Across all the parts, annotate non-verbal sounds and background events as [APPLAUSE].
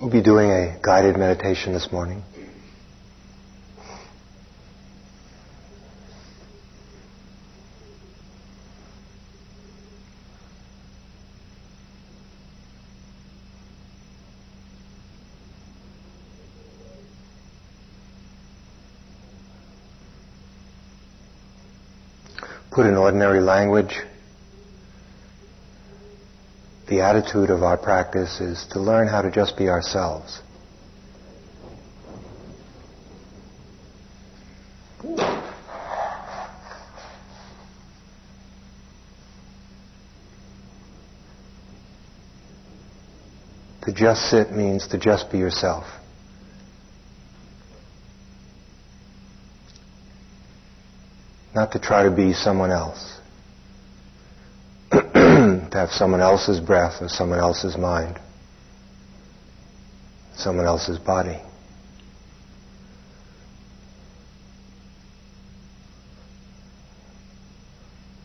We'll be doing a guided meditation this morning. Put in ordinary language, the attitude of our practice is to learn how to just be ourselves. To just sit means to just be yourself. Not to try to be someone else have someone else's breath or someone else's mind, someone else's body.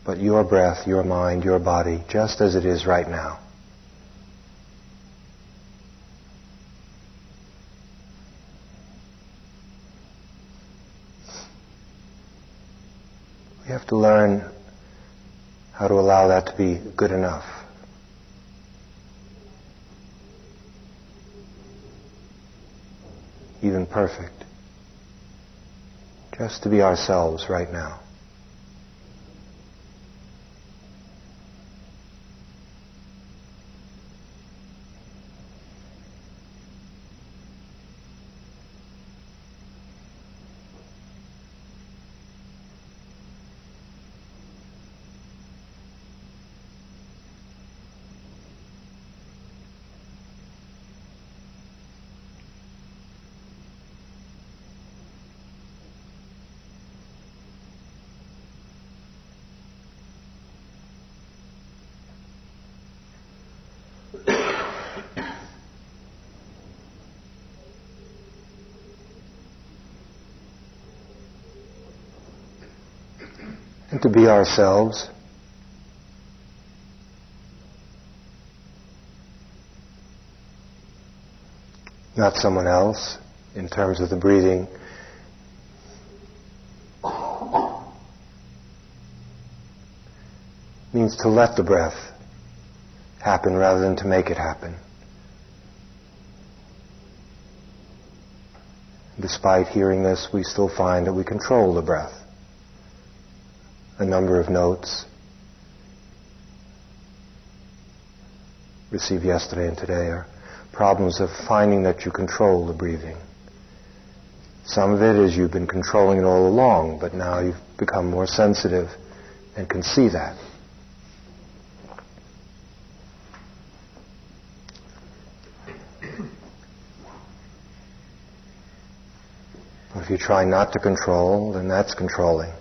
But your breath, your mind, your body, just as it is right now. We have to learn how to allow that to be good enough. Even perfect. Just to be ourselves right now. Be ourselves. Not someone else in terms of the breathing. Means to let the breath happen rather than to make it happen. Despite hearing this, we still find that we control the breath a number of notes received yesterday and today are problems of finding that you control the breathing. Some of it is you've been controlling it all along, but now you've become more sensitive and can see that. if you try not to control, then that's controlling.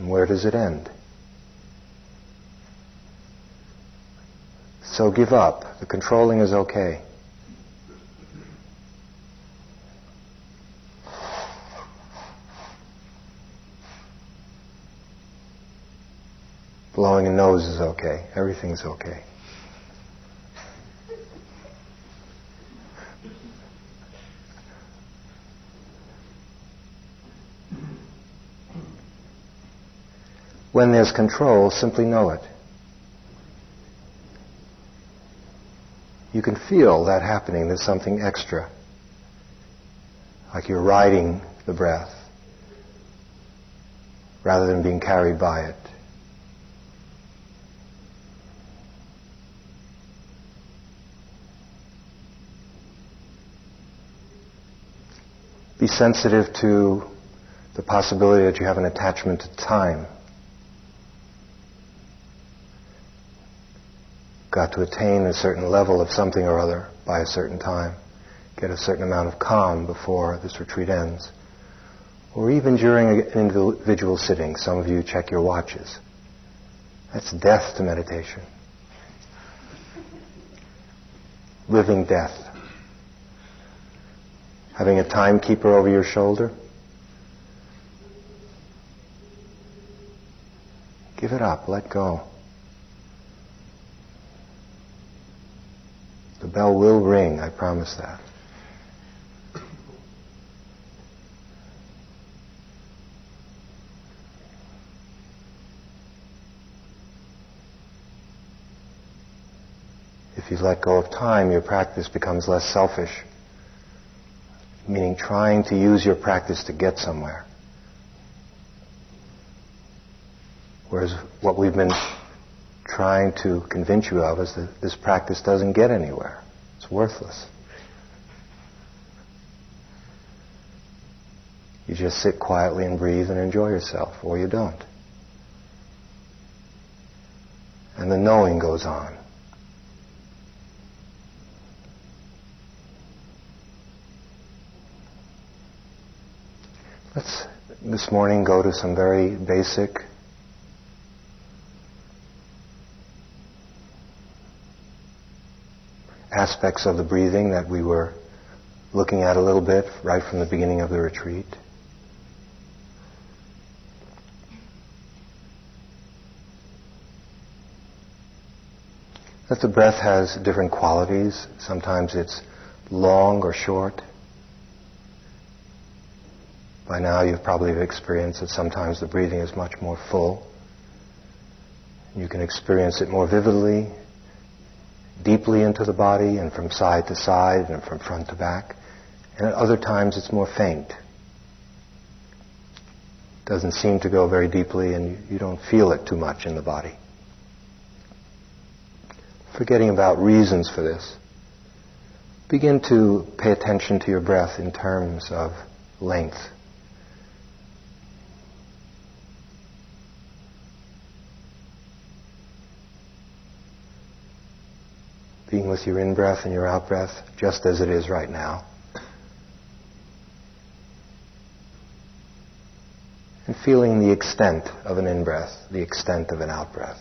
And where does it end? So give up. The controlling is okay. Blowing a nose is okay. Everything's okay. When there's control, simply know it. You can feel that happening. There's something extra. Like you're riding the breath rather than being carried by it. Be sensitive to the possibility that you have an attachment to time. Got to attain a certain level of something or other by a certain time, get a certain amount of calm before this retreat ends. Or even during an individual sitting, some of you check your watches. That's death to meditation. Living death. Having a timekeeper over your shoulder. Give it up. Let go. The bell will ring, I promise that. If you let go of time, your practice becomes less selfish, meaning trying to use your practice to get somewhere. Whereas what we've been trying to convince you of is that this practice doesn't get anywhere. It's worthless. You just sit quietly and breathe and enjoy yourself, or you don't. And the knowing goes on. Let's this morning go to some very basic aspects of the breathing that we were looking at a little bit right from the beginning of the retreat. That the breath has different qualities. Sometimes it's long or short. By now you've probably experienced that sometimes the breathing is much more full. You can experience it more vividly, deeply into the body and from side to side and from front to back. And at other times it's more faint. Doesn't seem to go very deeply and you don't feel it too much in the body. Forgetting about reasons for this. Begin to pay attention to your breath in terms of length. Being with your in breath and your out breath just as it is right now. And feeling the extent of an in breath, the extent of an out breath.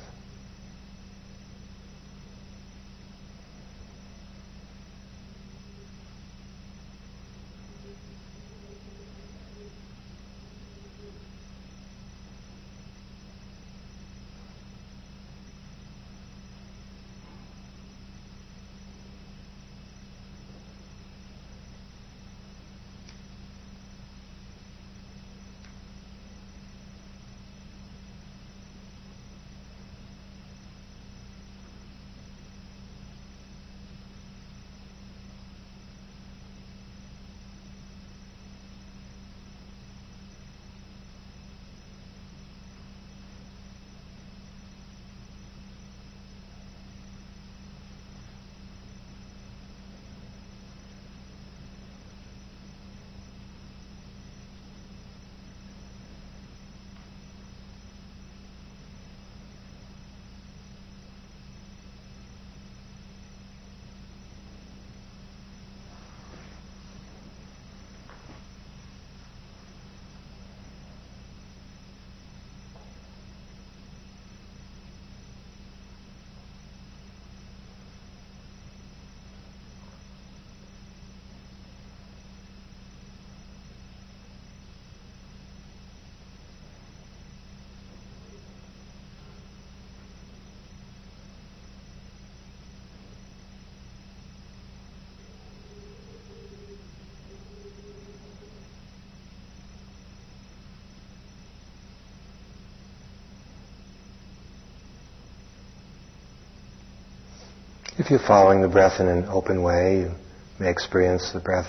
If you're following the breath in an open way, you may experience the breath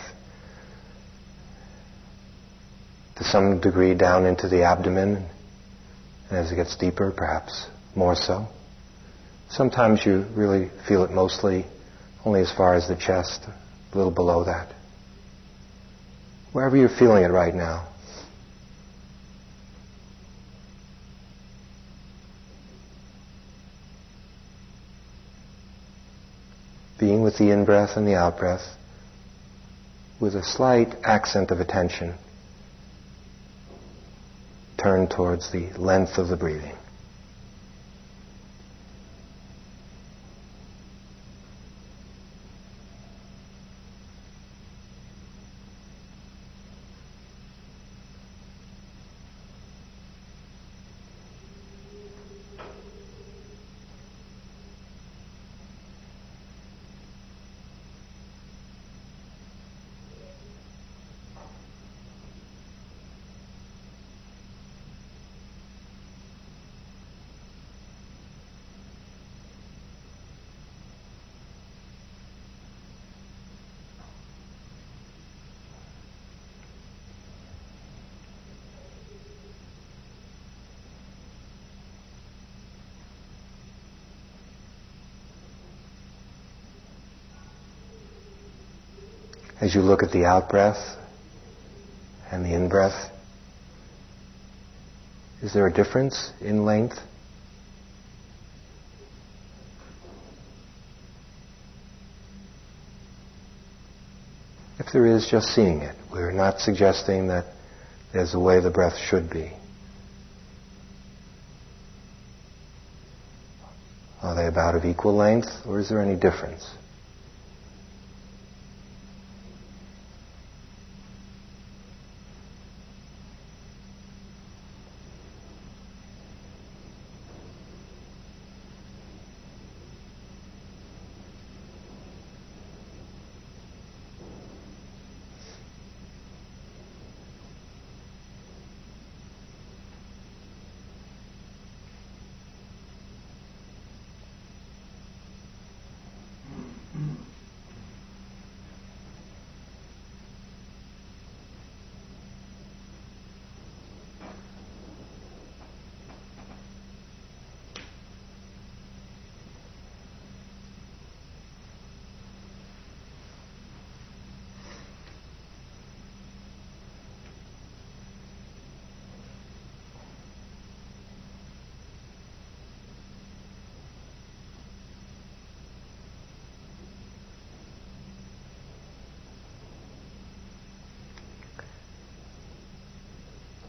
to some degree down into the abdomen, and as it gets deeper, perhaps more so. Sometimes you really feel it mostly only as far as the chest, a little below that. Wherever you're feeling it right now, being with the in breath and the out breath with a slight accent of attention turned towards the length of the breathing. As you look at the out breath and the in breath, is there a difference in length? If there is, just seeing it. We're not suggesting that there's a way the breath should be. Are they about of equal length, or is there any difference?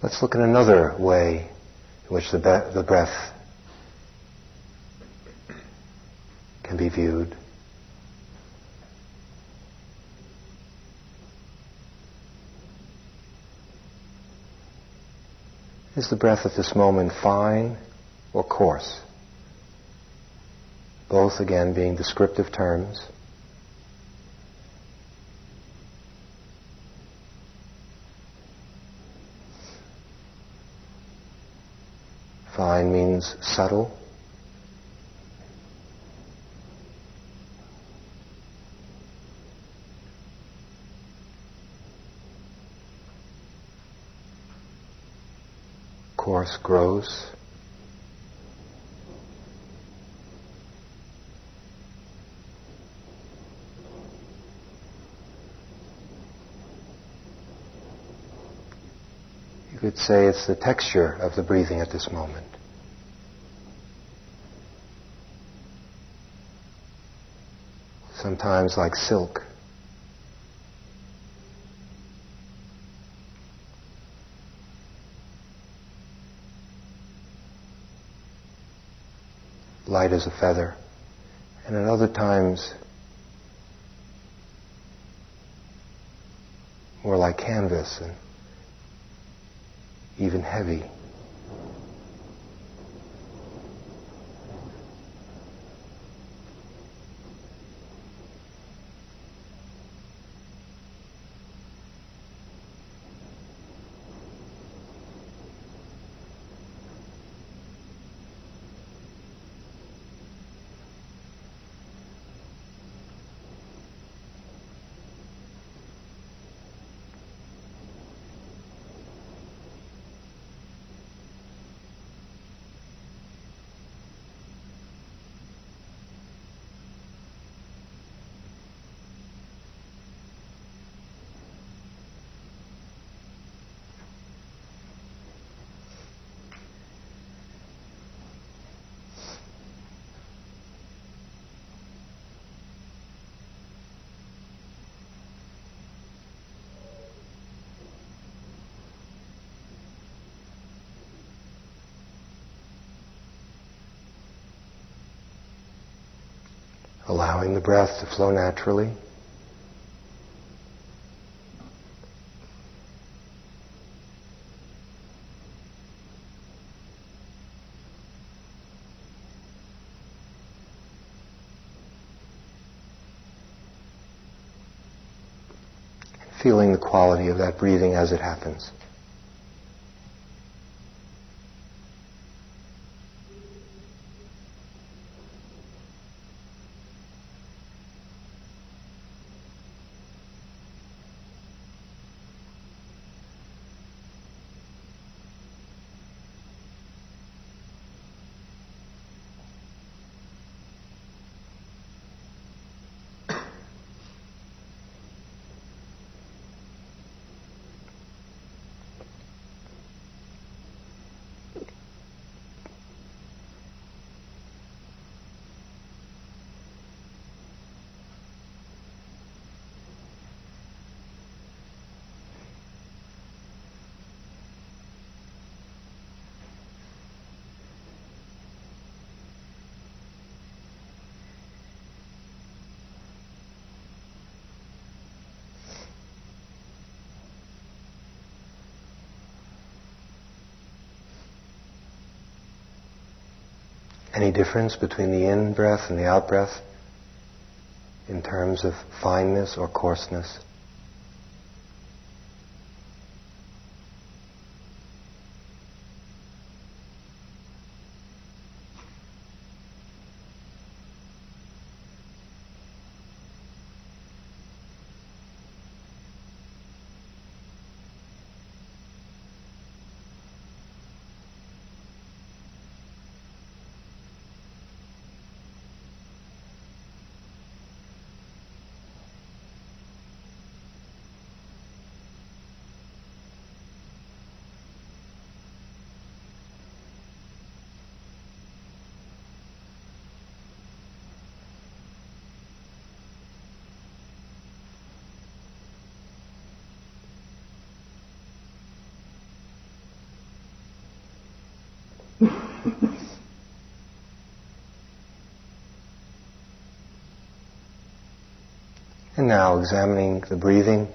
Let's look at another way in which the, be- the breath can be viewed. Is the breath at this moment fine or coarse? Both again being descriptive terms. Subtle. Coarse, gross. You could say it's the texture of the breathing at this moment. Sometimes like silk. Light as a feather. And at other times, more like canvas and even heavy. Allowing the breath to flow naturally. Feeling the quality of that breathing as it happens. Any difference between the in breath and the out breath in terms of fineness or coarseness? [LAUGHS] And now examining the breathing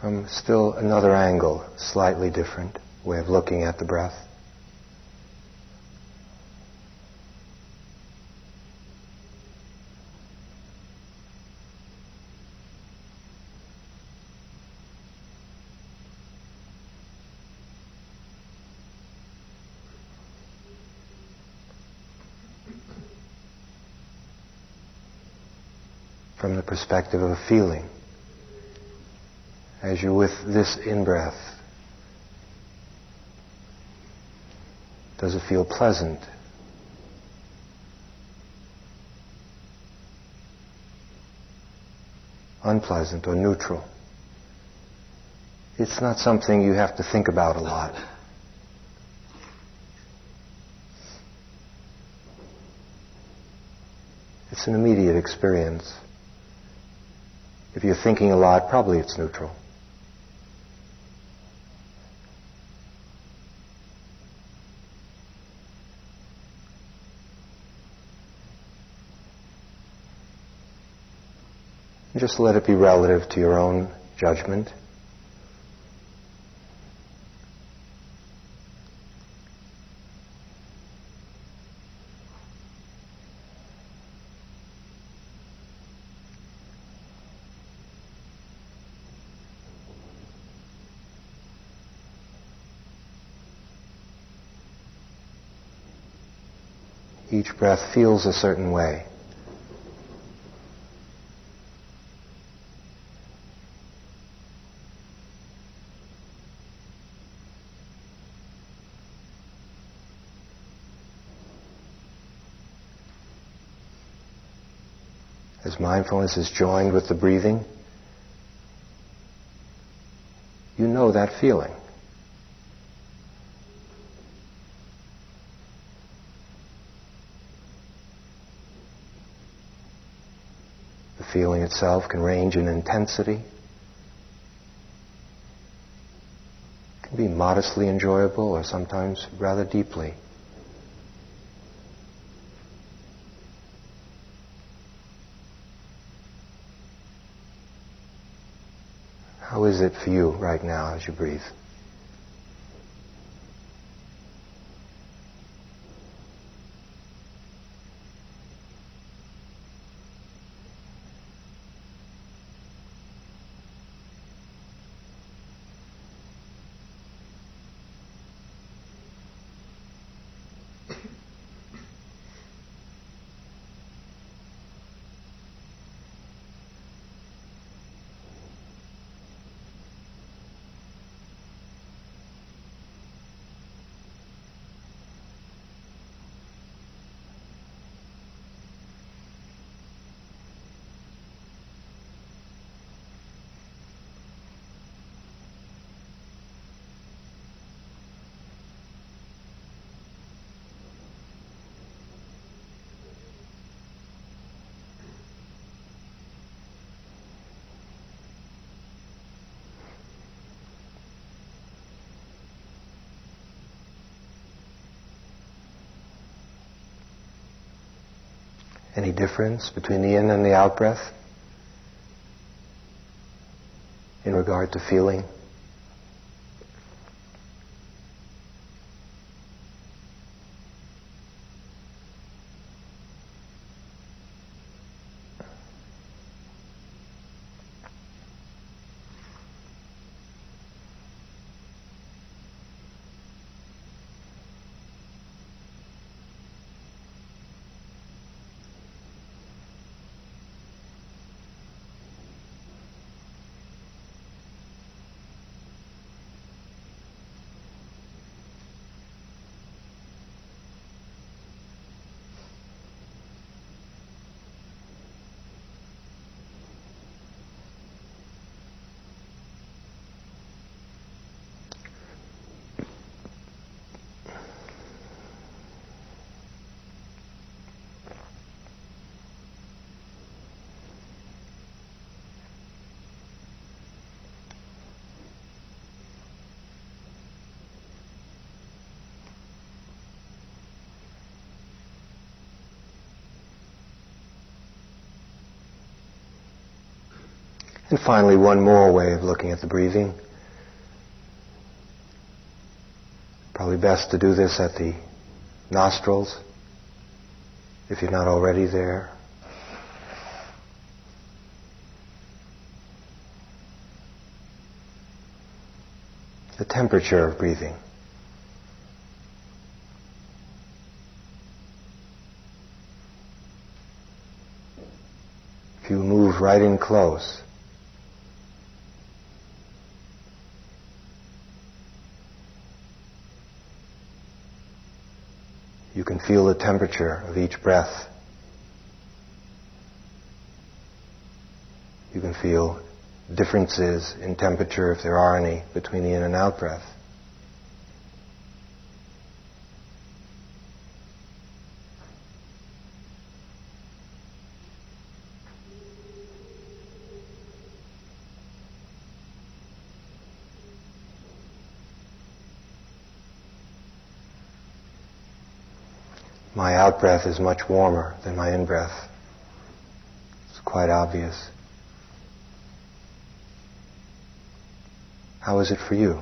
from still another angle, slightly different way of looking at the breath. from the perspective of a feeling. As you're with this in breath, does it feel pleasant? Unpleasant or neutral? It's not something you have to think about a lot. It's an immediate experience. If you're thinking a lot, probably it's neutral. Just let it be relative to your own judgment. Each breath feels a certain way. As mindfulness is joined with the breathing, you know that feeling. Feeling itself can range in intensity. It can be modestly enjoyable or sometimes rather deeply. How is it for you right now as you breathe? Any difference between the in and the out breath in regard to feeling? And finally, one more way of looking at the breathing. Probably best to do this at the nostrils, if you're not already there. The temperature of breathing. If you move right in close, feel the temperature of each breath. You can feel differences in temperature, if there are any, between the in and out breath. My out breath is much warmer than my in breath. It's quite obvious. How is it for you?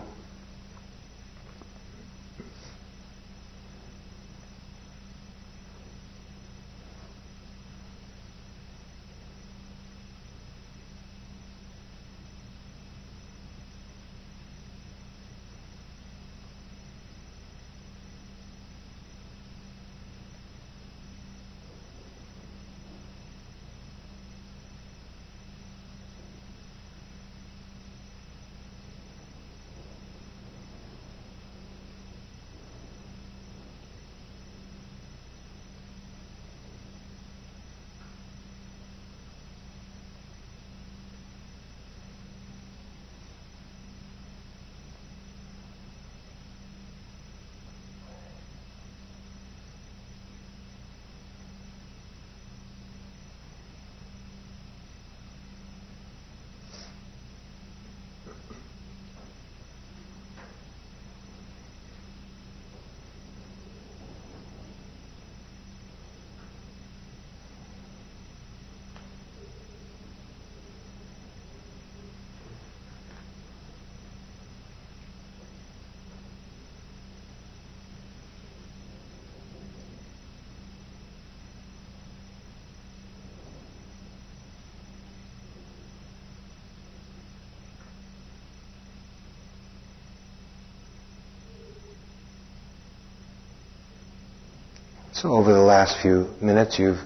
So over the last few minutes, you've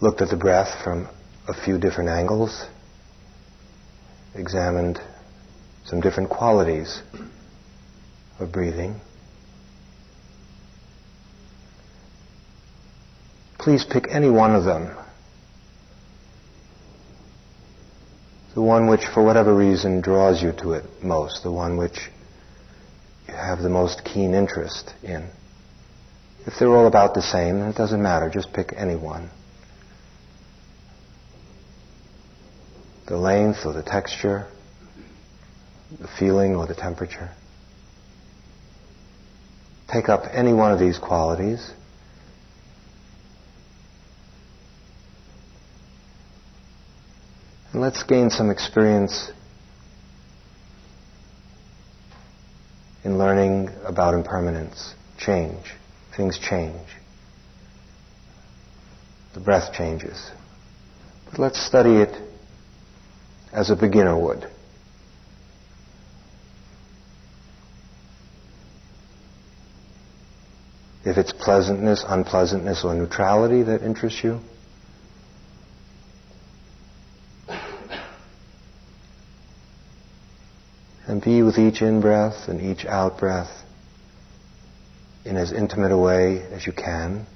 looked at the breath from a few different angles, examined some different qualities of breathing. Please pick any one of them. The one which, for whatever reason, draws you to it most, the one which you have the most keen interest in. If they're all about the same, then it doesn't matter. Just pick any one. The length or the texture, the feeling or the temperature. Take up any one of these qualities. And let's gain some experience in learning about impermanence, change things change. The breath changes. But let's study it as a beginner would. If it's pleasantness, unpleasantness, or neutrality that interests you, and be with each in breath and each out breath in as intimate a way as you can.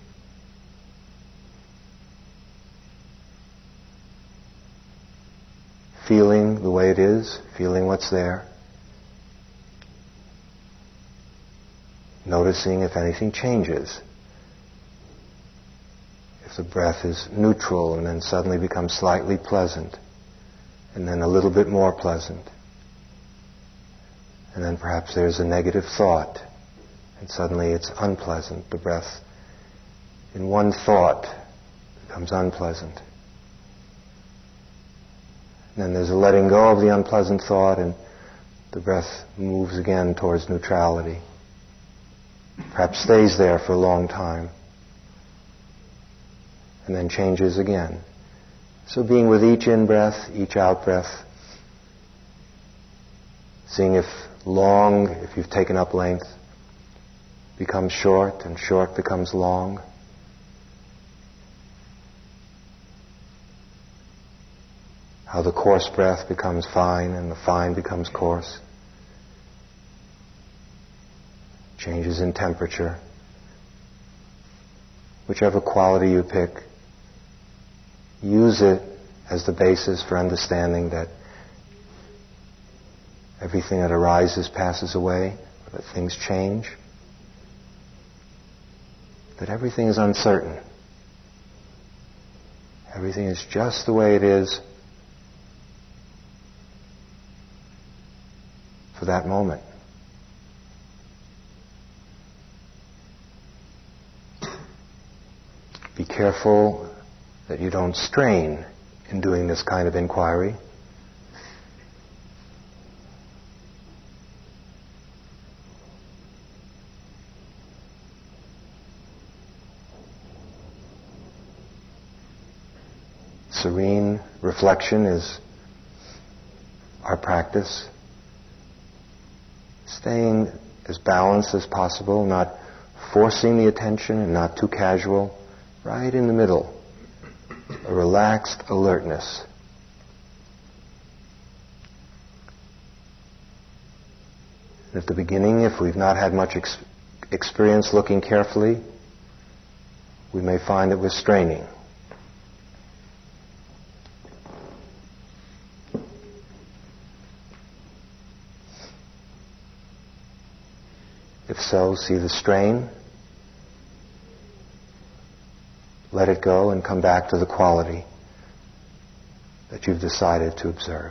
Feeling the way it is, feeling what's there. Noticing if anything changes. If the breath is neutral and then suddenly becomes slightly pleasant, and then a little bit more pleasant. And then perhaps there's a negative thought and suddenly it's unpleasant. The breath in one thought becomes unpleasant. And then there's a letting go of the unpleasant thought and the breath moves again towards neutrality. Perhaps stays there for a long time and then changes again. So being with each in-breath, each out-breath, seeing if long, if you've taken up length, becomes short and short becomes long. How the coarse breath becomes fine and the fine becomes coarse. Changes in temperature. Whichever quality you pick, use it as the basis for understanding that everything that arises passes away, that things change, that everything is uncertain. Everything is just the way it is for that moment. Be careful that you don't strain in doing this kind of inquiry. Reflection is our practice. Staying as balanced as possible, not forcing the attention and not too casual, right in the middle a relaxed alertness. At the beginning, if we've not had much ex- experience looking carefully, we may find that we're straining. So, see the strain let it go and come back to the quality that you've decided to observe.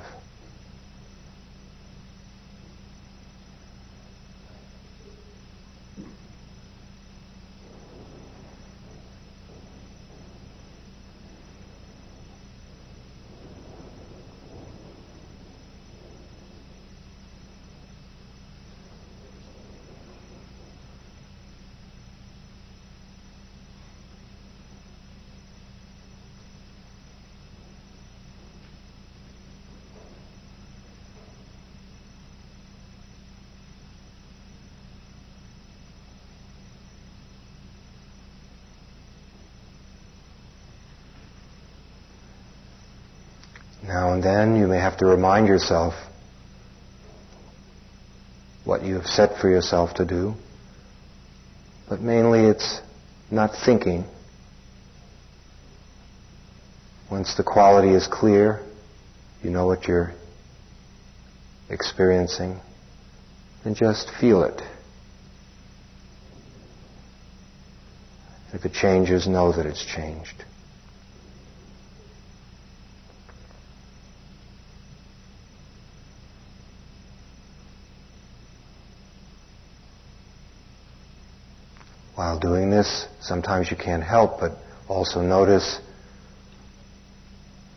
Now and then you may have to remind yourself what you have set for yourself to do. But mainly it's not thinking. Once the quality is clear, you know what you're experiencing, then just feel it. If it changes, know that it's changed. While doing this, sometimes you can't help but also notice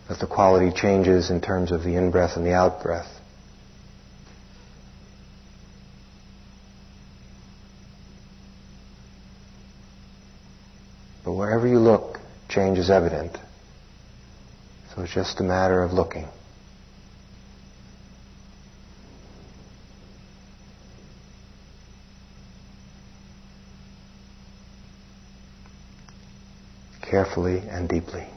that the quality changes in terms of the in-breath and the out-breath. But wherever you look, change is evident. So it's just a matter of looking. And deeply.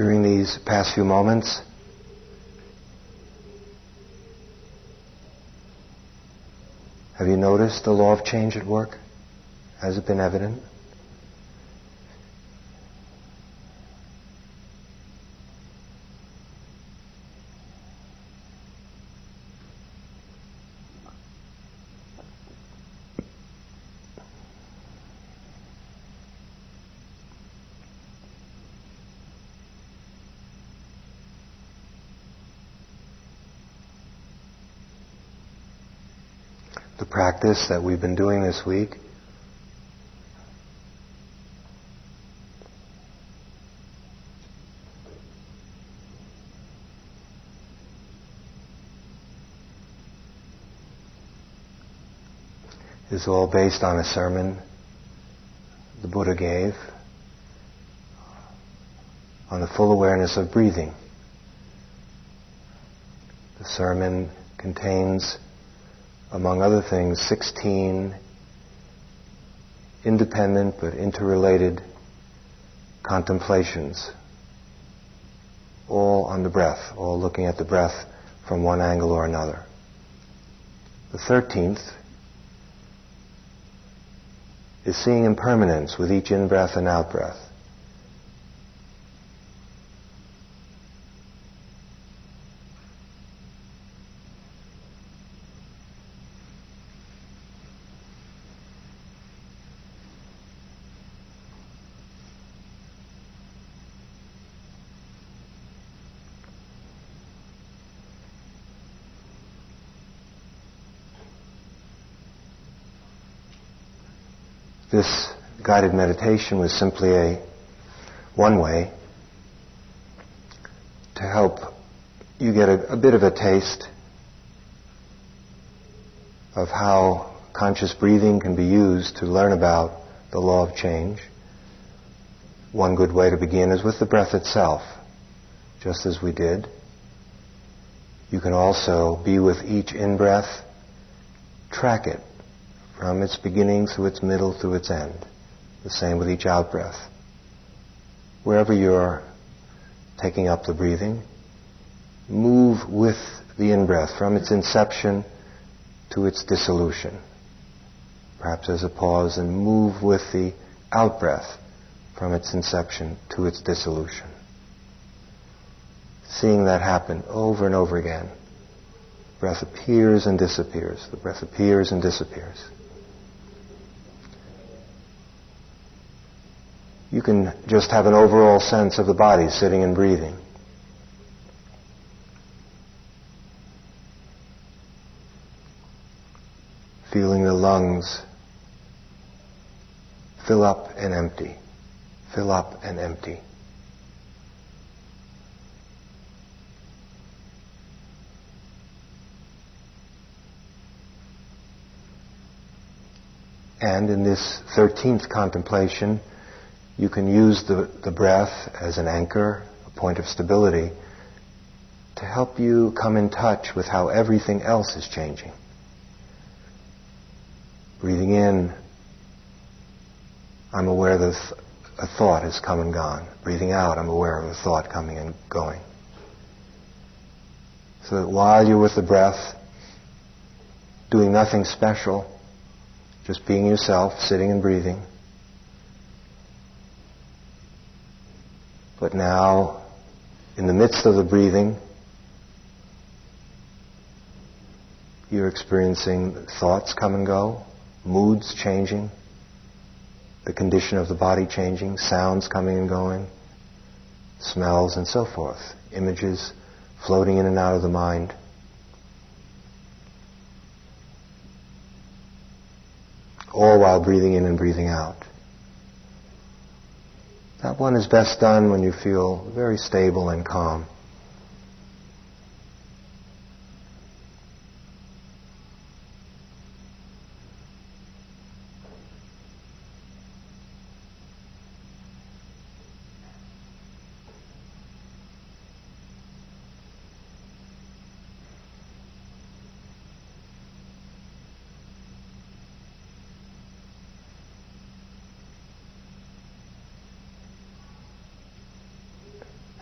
During these past few moments. Have you noticed the law of change at work? Has it been evident? the practice that we've been doing this week. is all based on a sermon the Buddha gave on the full awareness of breathing. The sermon contains among other things, 16 independent but interrelated contemplations, all on the breath, all looking at the breath from one angle or another. The 13th is seeing impermanence with each in breath and out breath. This guided meditation was simply a one way to help you get a, a bit of a taste of how conscious breathing can be used to learn about the law of change. One good way to begin is with the breath itself, just as we did. You can also be with each in breath, track it from its beginning through its middle through its end. The same with each out breath. Wherever you're taking up the breathing, move with the in breath from its inception to its dissolution. Perhaps as a pause and move with the out breath from its inception to its dissolution. Seeing that happen over and over again. Breath appears and disappears. The breath appears and disappears. You can just have an overall sense of the body sitting and breathing. Feeling the lungs fill up and empty, fill up and empty. And in this 13th contemplation, you can use the, the breath as an anchor, a point of stability, to help you come in touch with how everything else is changing. Breathing in, I'm aware that a thought has come and gone. Breathing out, I'm aware of a thought coming and going. So that while you're with the breath, doing nothing special, just being yourself, sitting and breathing, But now, in the midst of the breathing, you're experiencing thoughts come and go, moods changing, the condition of the body changing, sounds coming and going, smells and so forth, images floating in and out of the mind. All while breathing in and breathing out. That one is best done when you feel very stable and calm.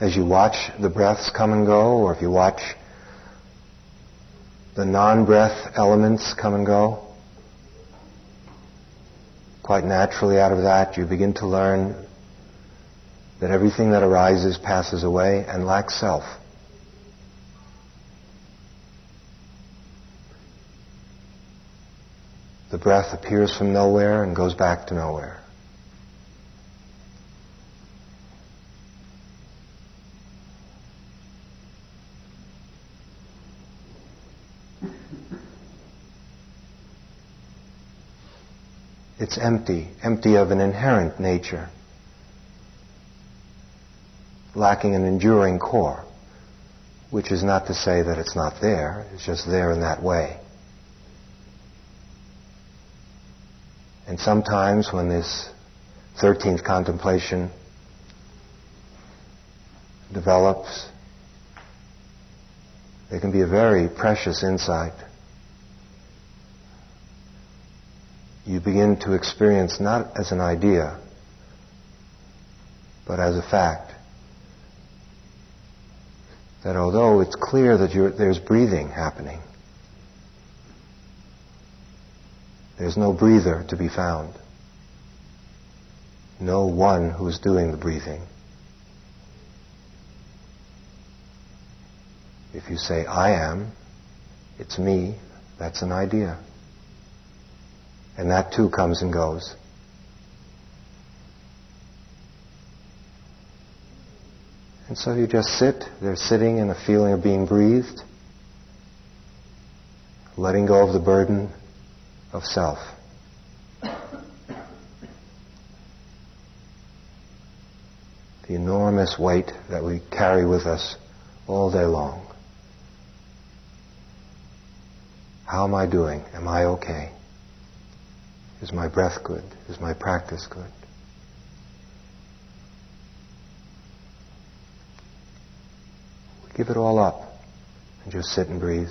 As you watch the breaths come and go, or if you watch the non-breath elements come and go, quite naturally out of that you begin to learn that everything that arises passes away and lacks self. The breath appears from nowhere and goes back to nowhere. Empty, empty of an inherent nature, lacking an enduring core, which is not to say that it's not there, it's just there in that way. And sometimes when this 13th contemplation develops, there can be a very precious insight you begin to experience not as an idea, but as a fact. That although it's clear that there's breathing happening, there's no breather to be found. No one who's doing the breathing. If you say, I am, it's me, that's an idea. And that too comes and goes. And so you just sit there sitting in a feeling of being breathed, letting go of the burden of self. The enormous weight that we carry with us all day long. How am I doing? Am I okay? Is my breath good? Is my practice good? We Give it all up and just sit and breathe.